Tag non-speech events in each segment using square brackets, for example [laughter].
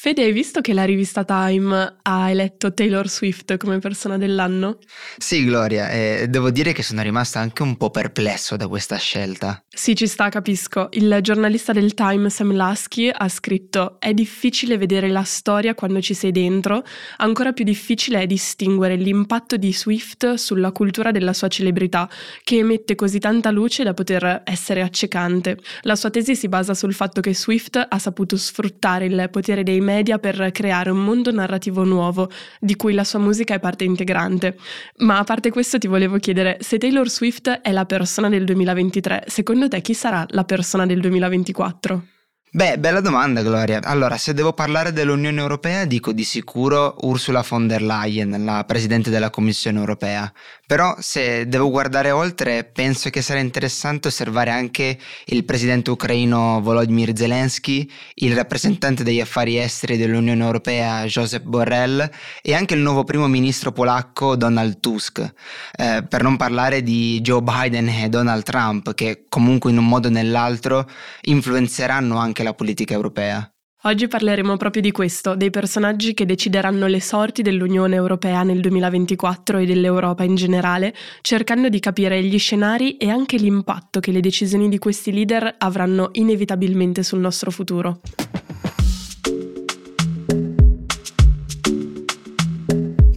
Fede, hai visto che la rivista Time ha eletto Taylor Swift come persona dell'anno? Sì, Gloria, e devo dire che sono rimasta anche un po' perplesso da questa scelta. Sì, ci sta, capisco. Il giornalista del Time, Sam Lasky, ha scritto: È difficile vedere la storia quando ci sei dentro, ancora più difficile è distinguere l'impatto di Swift sulla cultura della sua celebrità, che emette così tanta luce da poter essere accecante. La sua tesi si basa sul fatto che Swift ha saputo sfruttare il potere dei media per creare un mondo narrativo nuovo, di cui la sua musica è parte integrante. Ma a parte questo ti volevo chiedere, se Taylor Swift è la persona del 2023, secondo te chi sarà la persona del 2024? Beh, bella domanda Gloria. Allora, se devo parlare dell'Unione Europea, dico di sicuro Ursula von der Leyen, la Presidente della Commissione Europea. Però se devo guardare oltre, penso che sarà interessante osservare anche il Presidente ucraino Volodymyr Zelensky, il rappresentante degli affari esteri dell'Unione Europea Josep Borrell e anche il nuovo primo ministro polacco Donald Tusk. Eh, per non parlare di Joe Biden e Donald Trump, che comunque in un modo o nell'altro influenzeranno anche la politica europea. Oggi parleremo proprio di questo, dei personaggi che decideranno le sorti dell'Unione Europea nel 2024 e dell'Europa in generale, cercando di capire gli scenari e anche l'impatto che le decisioni di questi leader avranno inevitabilmente sul nostro futuro.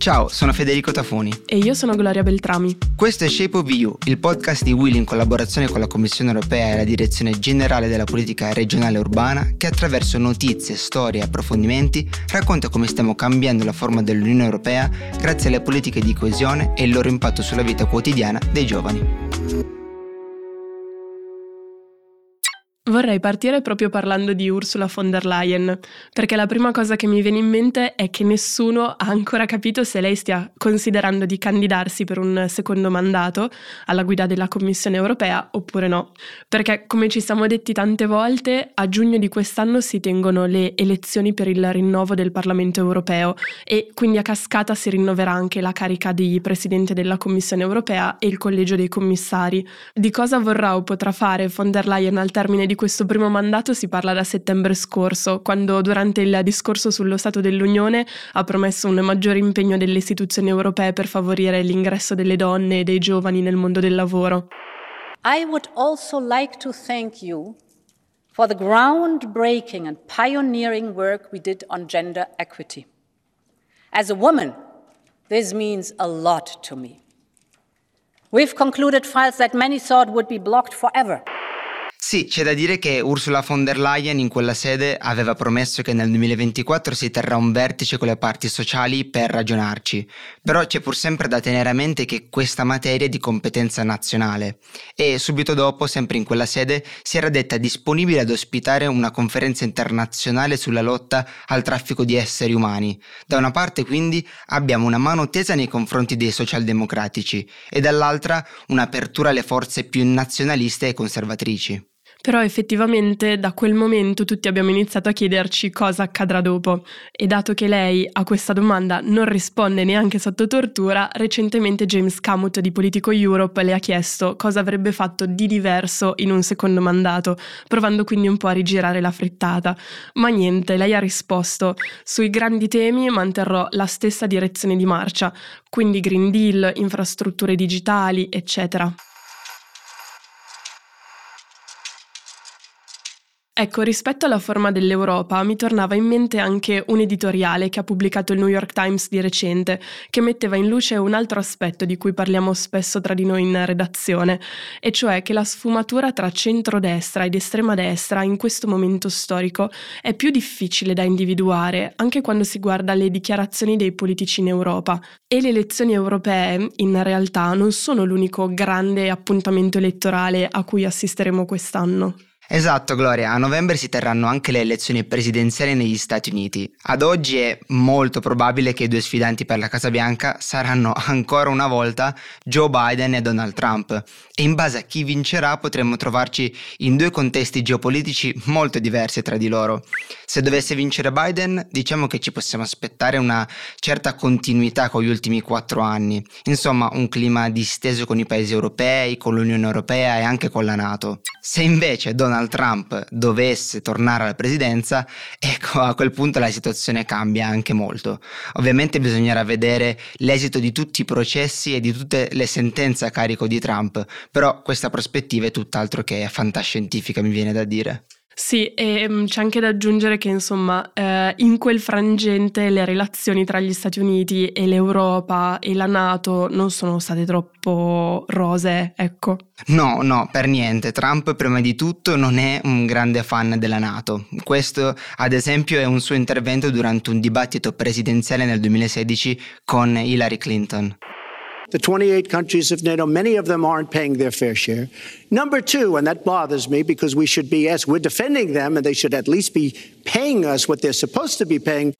Ciao, sono Federico Tafoni. E io sono Gloria Beltrami. Questo è Shape of You, il podcast di Will in collaborazione con la Commissione europea e la Direzione Generale della Politica Regionale Urbana, che attraverso notizie, storie e approfondimenti racconta come stiamo cambiando la forma dell'Unione Europea grazie alle politiche di coesione e il loro impatto sulla vita quotidiana dei giovani. Vorrei partire proprio parlando di Ursula von der Leyen, perché la prima cosa che mi viene in mente è che nessuno ha ancora capito se lei stia considerando di candidarsi per un secondo mandato alla guida della Commissione europea oppure no. Perché, come ci siamo detti tante volte, a giugno di quest'anno si tengono le elezioni per il rinnovo del Parlamento europeo e quindi a cascata si rinnoverà anche la carica di Presidente della Commissione europea e il Collegio dei Commissari. Di cosa vorrà o potrà fare von der Leyen al termine di di questo primo mandato si parla da settembre scorso, quando durante il discorso sullo Stato dell'Unione ha promesso un maggiore impegno delle istituzioni europee per favorire l'ingresso delle donne e dei giovani nel mondo del lavoro. I would also like to thank you for the groundbreaking and pioneering work we did on gender equity. As a woman, this means a lot to me. We've concluded files that many thought would be blocked forever. Sì, c'è da dire che Ursula von der Leyen in quella sede aveva promesso che nel 2024 si terrà un vertice con le parti sociali per ragionarci, però c'è pur sempre da tenere a mente che questa materia è di competenza nazionale e subito dopo, sempre in quella sede, si era detta disponibile ad ospitare una conferenza internazionale sulla lotta al traffico di esseri umani. Da una parte quindi abbiamo una mano tesa nei confronti dei socialdemocratici e dall'altra un'apertura alle forze più nazionaliste e conservatrici. Però effettivamente da quel momento tutti abbiamo iniziato a chiederci cosa accadrà dopo e dato che lei a questa domanda non risponde neanche sotto tortura, recentemente James Camut di Politico Europe le ha chiesto cosa avrebbe fatto di diverso in un secondo mandato, provando quindi un po' a rigirare la frittata. Ma niente, lei ha risposto sui grandi temi manterrò la stessa direzione di marcia, quindi Green Deal, infrastrutture digitali, eccetera. Ecco, rispetto alla forma dell'Europa mi tornava in mente anche un editoriale che ha pubblicato il New York Times di recente, che metteva in luce un altro aspetto di cui parliamo spesso tra di noi in redazione, e cioè che la sfumatura tra centrodestra ed estrema destra in questo momento storico è più difficile da individuare anche quando si guarda le dichiarazioni dei politici in Europa. E le elezioni europee, in realtà, non sono l'unico grande appuntamento elettorale a cui assisteremo quest'anno. Esatto, Gloria, a novembre si terranno anche le elezioni presidenziali negli Stati Uniti. Ad oggi è molto probabile che i due sfidanti per la Casa Bianca saranno [laughs] ancora una volta Joe Biden e Donald Trump. E in base a chi vincerà potremmo trovarci in due contesti geopolitici molto diversi tra di loro. Se dovesse vincere Biden, diciamo che ci possiamo aspettare una certa continuità con gli ultimi quattro anni. Insomma, un clima disteso con i paesi europei, con l'Unione Europea e anche con la Nato. Se invece Donald Donald Trump dovesse tornare alla presidenza, ecco a quel punto la situazione cambia anche molto. Ovviamente bisognerà vedere l'esito di tutti i processi e di tutte le sentenze a carico di Trump, però questa prospettiva è tutt'altro che fantascientifica, mi viene da dire. Sì, e um, c'è anche da aggiungere che insomma eh, in quel frangente le relazioni tra gli Stati Uniti e l'Europa e la Nato non sono state troppo rose, ecco. No, no, per niente. Trump prima di tutto non è un grande fan della Nato. Questo ad esempio è un suo intervento durante un dibattito presidenziale nel 2016 con Hillary Clinton. The 28 countries of NATO, many of them aren't paying their fair share. Number two, and that bothers me because we should be, yes, we're defending them and they should at least be paying us what they're supposed to be paying.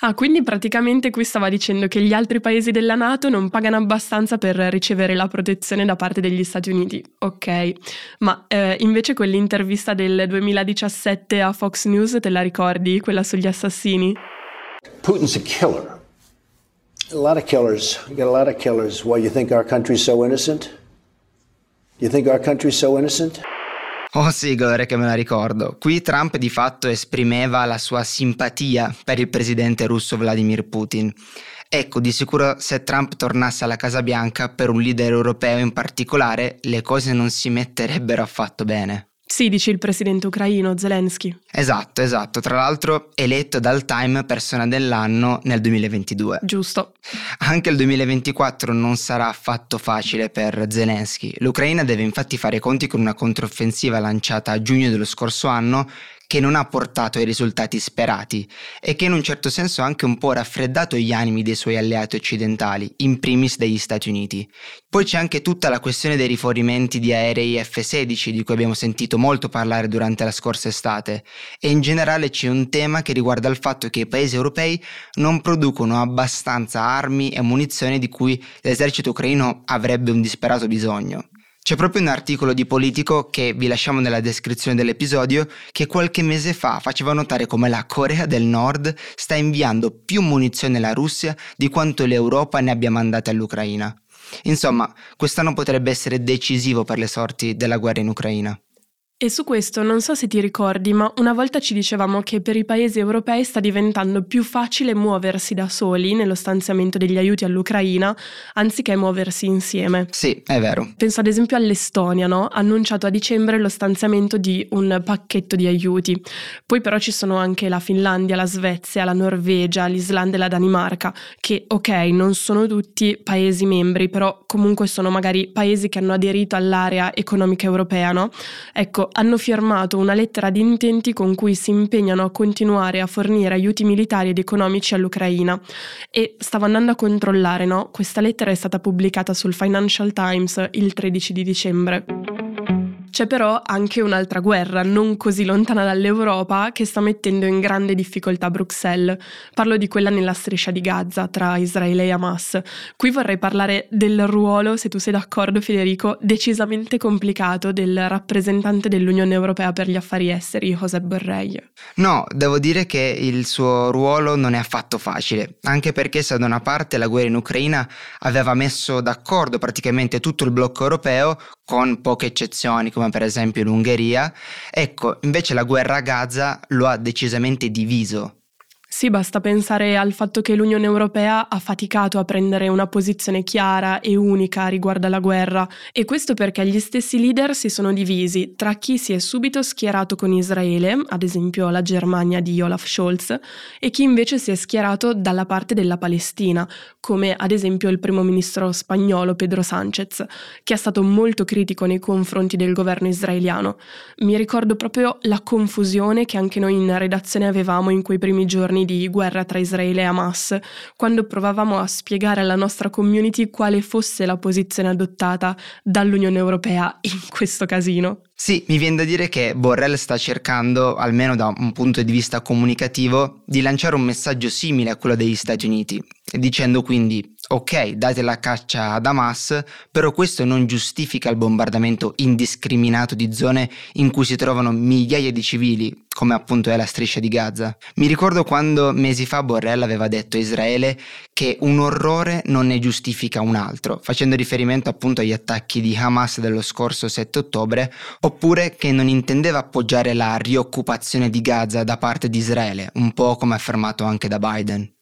Ah, quindi praticamente qui stava dicendo che gli altri paesi della Nato non pagano abbastanza per ricevere la protezione da parte degli Stati Uniti. Ok, ma eh, invece quell'intervista del 2017 a Fox News te la ricordi? Quella sugli assassini? Putin's a killer. A lot of killers. We got a lot of killers. Why you think our country's so innocent? You think our country's so innocent? Oh Gore, che me la ricordo. Qui Trump di fatto esprimeva la sua simpatia per il presidente russo Vladimir Putin. Ecco, di sicuro se Trump tornasse alla Casa Bianca, per un leader europeo in particolare, le cose non si metterebbero affatto bene. Sì, dici il presidente ucraino Zelensky. Esatto, esatto. Tra l'altro eletto dal Time persona dell'anno nel 2022. Giusto. Anche il 2024 non sarà affatto facile per Zelensky. L'Ucraina deve infatti fare i conti con una controffensiva lanciata a giugno dello scorso anno che non ha portato ai risultati sperati e che in un certo senso ha anche un po' raffreddato gli animi dei suoi alleati occidentali, in primis degli Stati Uniti. Poi c'è anche tutta la questione dei rifornimenti di aerei F-16 di cui abbiamo sentito molto parlare durante la scorsa estate e in generale c'è un tema che riguarda il fatto che i paesi europei non producono abbastanza armi e munizioni di cui l'esercito ucraino avrebbe un disperato bisogno. C'è proprio un articolo di Politico che vi lasciamo nella descrizione dell'episodio che qualche mese fa faceva notare come la Corea del Nord sta inviando più munizioni alla Russia di quanto l'Europa ne abbia mandate all'Ucraina. Insomma, quest'anno potrebbe essere decisivo per le sorti della guerra in Ucraina. E su questo non so se ti ricordi, ma una volta ci dicevamo che per i paesi europei sta diventando più facile muoversi da soli nello stanziamento degli aiuti all'Ucraina, anziché muoversi insieme. Sì, è vero. Penso ad esempio all'Estonia, no? Ha annunciato a dicembre lo stanziamento di un pacchetto di aiuti. Poi però ci sono anche la Finlandia, la Svezia, la Norvegia, l'Islanda e la Danimarca, che ok, non sono tutti paesi membri, però comunque sono magari paesi che hanno aderito all'area economica europea, no? Ecco, hanno firmato una lettera di intenti con cui si impegnano a continuare a fornire aiuti militari ed economici all'Ucraina. E stavo andando a controllare, no? Questa lettera è stata pubblicata sul Financial Times il 13 di dicembre. C'è però anche un'altra guerra, non così lontana dall'Europa, che sta mettendo in grande difficoltà Bruxelles. Parlo di quella nella striscia di Gaza, tra Israele e Hamas. Qui vorrei parlare del ruolo, se tu sei d'accordo Federico, decisamente complicato del rappresentante dell'Unione Europea per gli affari esteri, Josep Borrell. No, devo dire che il suo ruolo non è affatto facile, anche perché se da una parte la guerra in Ucraina aveva messo d'accordo praticamente tutto il blocco europeo, con poche eccezioni come per esempio l'Ungheria, ecco invece la guerra a Gaza lo ha decisamente diviso sì, basta pensare al fatto che l'Unione Europea ha faticato a prendere una posizione chiara e unica riguardo alla guerra e questo perché gli stessi leader si sono divisi tra chi si è subito schierato con Israele, ad esempio la Germania di Olaf Scholz, e chi invece si è schierato dalla parte della Palestina, come ad esempio il primo ministro spagnolo Pedro Sánchez, che è stato molto critico nei confronti del governo israeliano. Mi ricordo proprio la confusione che anche noi in redazione avevamo in quei primi giorni anni di guerra tra Israele e Hamas, quando provavamo a spiegare alla nostra community quale fosse la posizione adottata dall'Unione Europea in questo casino. Sì, mi viene da dire che Borrell sta cercando, almeno da un punto di vista comunicativo, di lanciare un messaggio simile a quello degli Stati Uniti, dicendo quindi Ok, date la caccia ad Hamas, però questo non giustifica il bombardamento indiscriminato di zone in cui si trovano migliaia di civili, come appunto è la striscia di Gaza. Mi ricordo quando mesi fa Borrell aveva detto a Israele che un orrore non ne giustifica un altro, facendo riferimento appunto agli attacchi di Hamas dello scorso 7 ottobre, oppure che non intendeva appoggiare la rioccupazione di Gaza da parte di Israele, un po' come affermato anche da Biden.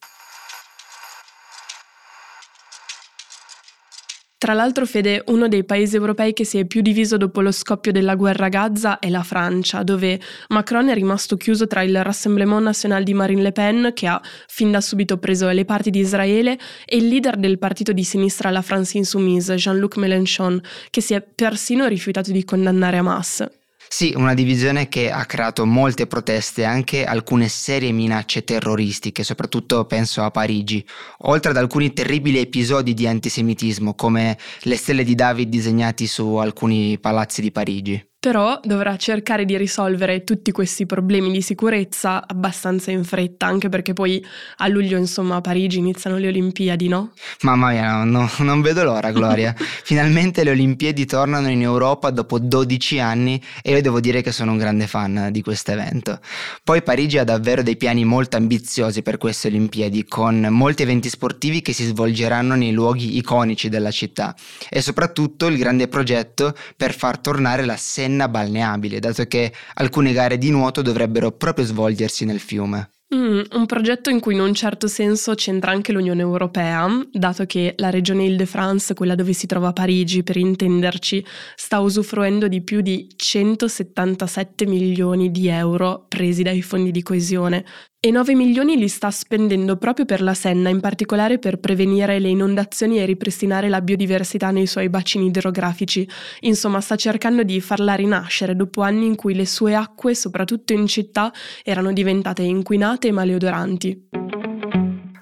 Tra l'altro, Fede, uno dei paesi europei che si è più diviso dopo lo scoppio della guerra a Gaza è la Francia, dove Macron è rimasto chiuso tra il Rassemblement National di Marine Le Pen, che ha fin da subito preso le parti di Israele, e il leader del partito di sinistra La France Insoumise, Jean-Luc Mélenchon, che si è persino rifiutato di condannare Hamas. Sì, una divisione che ha creato molte proteste e anche alcune serie minacce terroristiche, soprattutto penso a Parigi, oltre ad alcuni terribili episodi di antisemitismo come le stelle di David disegnati su alcuni palazzi di Parigi però dovrà cercare di risolvere tutti questi problemi di sicurezza abbastanza in fretta, anche perché poi a luglio, insomma, a Parigi iniziano le Olimpiadi, no? Mamma mia, no, non vedo l'ora, Gloria. [laughs] Finalmente le Olimpiadi tornano in Europa dopo 12 anni e io devo dire che sono un grande fan di questo evento. Poi Parigi ha davvero dei piani molto ambiziosi per queste Olimpiadi, con molti eventi sportivi che si svolgeranno nei luoghi iconici della città e soprattutto il grande progetto per far tornare la Senna penna balneabile, dato che alcune gare di nuoto dovrebbero proprio svolgersi nel fiume. Mm, un progetto in cui in un certo senso c'entra anche l'Unione Europea, dato che la regione Ile-de-France, quella dove si trova Parigi per intenderci, sta usufruendo di più di 177 milioni di euro presi dai fondi di coesione, e 9 milioni li sta spendendo proprio per la Senna, in particolare per prevenire le inondazioni e ripristinare la biodiversità nei suoi bacini idrografici. Insomma, sta cercando di farla rinascere dopo anni in cui le sue acque, soprattutto in città, erano diventate inquinate e maleodoranti.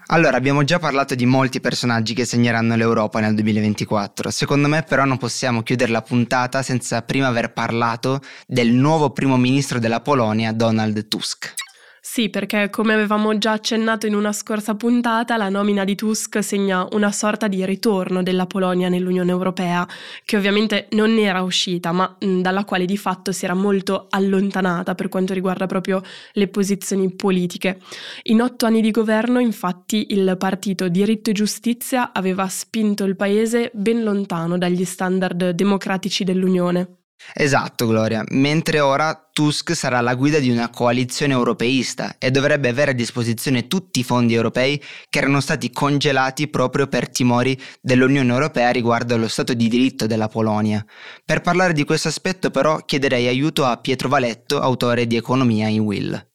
Allora, abbiamo già parlato di molti personaggi che segneranno l'Europa nel 2024. Secondo me però non possiamo chiudere la puntata senza prima aver parlato del nuovo primo ministro della Polonia, Donald Tusk. Sì, perché come avevamo già accennato in una scorsa puntata, la nomina di Tusk segna una sorta di ritorno della Polonia nell'Unione Europea, che ovviamente non era uscita, ma dalla quale di fatto si era molto allontanata per quanto riguarda proprio le posizioni politiche. In otto anni di governo, infatti, il partito Diritto e Giustizia aveva spinto il paese ben lontano dagli standard democratici dell'Unione. Esatto, Gloria, mentre ora Tusk sarà la guida di una coalizione europeista e dovrebbe avere a disposizione tutti i fondi europei che erano stati congelati proprio per timori dell'Unione Europea riguardo allo Stato di diritto della Polonia. Per parlare di questo aspetto però chiederei aiuto a Pietro Valetto, autore di Economia in Will.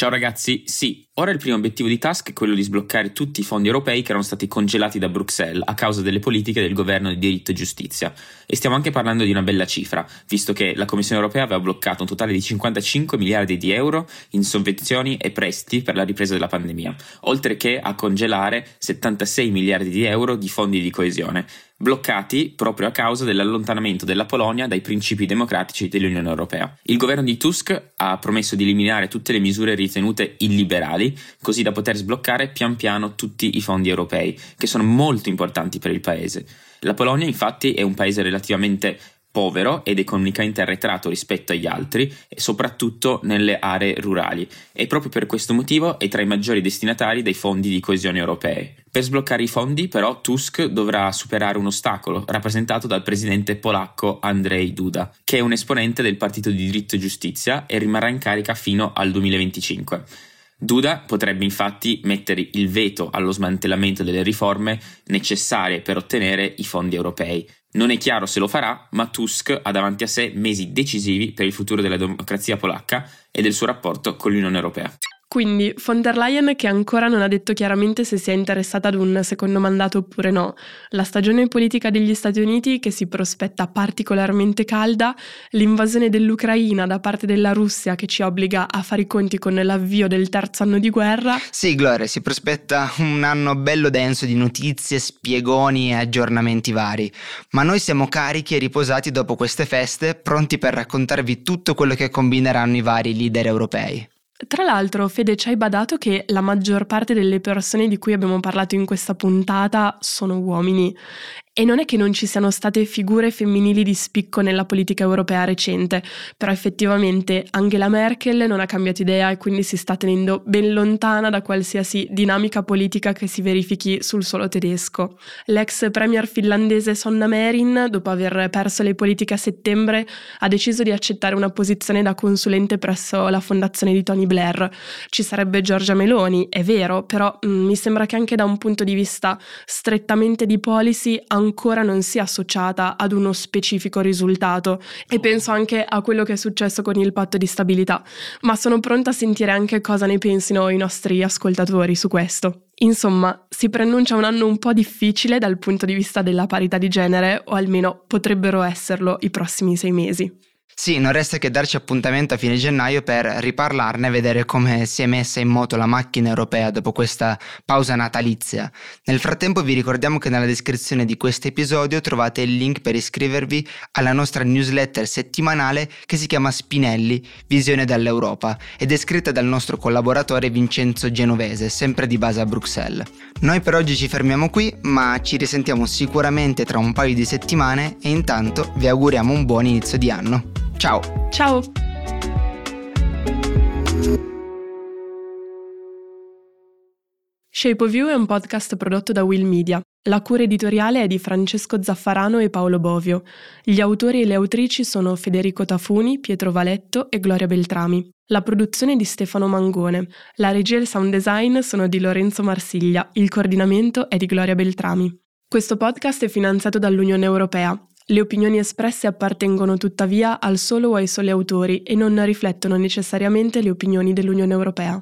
Ciao ragazzi, sì, ora il primo obiettivo di Task è quello di sbloccare tutti i fondi europei che erano stati congelati da Bruxelles a causa delle politiche del governo di diritto e giustizia. E stiamo anche parlando di una bella cifra, visto che la Commissione europea aveva bloccato un totale di 55 miliardi di euro in sovvenzioni e prestiti per la ripresa della pandemia, oltre che a congelare 76 miliardi di euro di fondi di coesione bloccati proprio a causa dell'allontanamento della Polonia dai principi democratici dell'Unione Europea. Il governo di Tusk ha promesso di eliminare tutte le misure ritenute illiberali, così da poter sbloccare pian piano tutti i fondi europei, che sono molto importanti per il paese. La Polonia infatti è un paese relativamente povero ed economicamente arretrato rispetto agli altri e soprattutto nelle aree rurali e proprio per questo motivo è tra i maggiori destinatari dei fondi di coesione europei. Per sbloccare i fondi però Tusk dovrà superare un ostacolo rappresentato dal presidente polacco Andrzej Duda, che è un esponente del Partito di Diritto e Giustizia e rimarrà in carica fino al 2025. Duda potrebbe infatti mettere il veto allo smantellamento delle riforme necessarie per ottenere i fondi europei. Non è chiaro se lo farà, ma Tusk ha davanti a sé mesi decisivi per il futuro della democrazia polacca e del suo rapporto con l'Unione Europea. Quindi von der Leyen che ancora non ha detto chiaramente se si è interessata ad un secondo mandato oppure no, la stagione politica degli Stati Uniti che si prospetta particolarmente calda, l'invasione dell'Ucraina da parte della Russia che ci obbliga a fare i conti con l'avvio del terzo anno di guerra. Sì, Gloria, si prospetta un anno bello denso di notizie, spiegoni e aggiornamenti vari, ma noi siamo carichi e riposati dopo queste feste, pronti per raccontarvi tutto quello che combineranno i vari leader europei. Tra l'altro, Fede, ci hai badato che la maggior parte delle persone di cui abbiamo parlato in questa puntata sono uomini e non è che non ci siano state figure femminili di spicco nella politica europea recente, però effettivamente Angela Merkel non ha cambiato idea e quindi si sta tenendo ben lontana da qualsiasi dinamica politica che si verifichi sul suolo tedesco. L'ex premier finlandese Sonna Merin, dopo aver perso le politiche a settembre, ha deciso di accettare una posizione da consulente presso la fondazione di Tony Blair. Ci sarebbe Giorgia Meloni, è vero, però mh, mm, mi sembra che anche da un punto di vista strettamente di policy ancora non sia associata ad uno specifico risultato e penso anche a quello che è successo con il patto di stabilità, ma sono pronta a sentire anche cosa ne pensino i nostri ascoltatori su questo. Insomma, si preannuncia un anno un po' difficile dal punto di vista della parità di genere, o almeno potrebbero esserlo i prossimi sei mesi. Sì, non resta che darci appuntamento a fine gennaio per riparlarne e vedere come si è messa in moto la macchina europea dopo questa pausa natalizia. Nel frattempo vi ricordiamo che nella descrizione di questo episodio trovate il link per iscrivervi alla nostra newsletter settimanale che si chiama Spinelli, Visione dall'Europa ed è scritta dal nostro collaboratore Vincenzo Genovese, sempre di base a Bruxelles. Noi per oggi ci fermiamo qui, ma ci risentiamo sicuramente tra un paio di settimane e intanto vi auguriamo un buon inizio di anno. Ciao. Ciao. Shape of You è un podcast prodotto da Will Media. La cura editoriale è di Francesco Zaffarano e Paolo Bovio. Gli autori e le autrici sono Federico Tafuni, Pietro Valetto e Gloria Beltrami. La produzione è di Stefano Mangone. La regia e il sound design sono di Lorenzo Marsiglia. Il coordinamento è di Gloria Beltrami. Questo podcast è finanziato dall'Unione Europea. Le opinioni espresse appartengono tuttavia al solo o ai soli autori e non riflettono necessariamente le opinioni dell'Unione Europea.